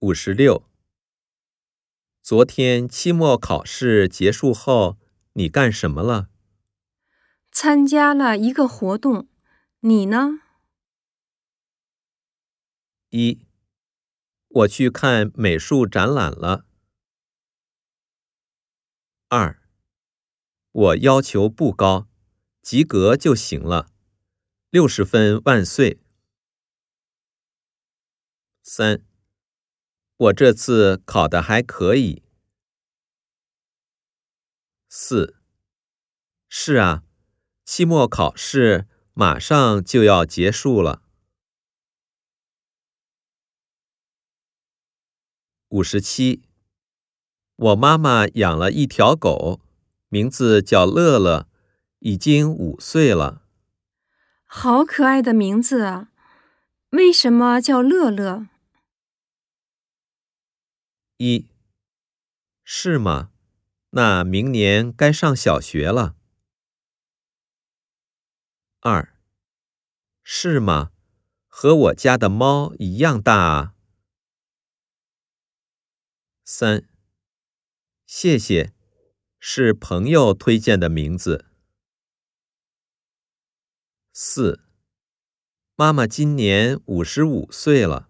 五十六。昨天期末考试结束后，你干什么了？参加了一个活动，你呢？一，我去看美术展览了。二，我要求不高，及格就行了，六十分万岁。三，我这次考的还可以。四，是啊，期末考试马上就要结束了。五十七，我妈妈养了一条狗，名字叫乐乐，已经五岁了。好可爱的名字啊！为什么叫乐乐？一，是吗？那明年该上小学了。二，是吗？和我家的猫一样大啊。三，谢谢，是朋友推荐的名字。四，妈妈今年五十五岁了。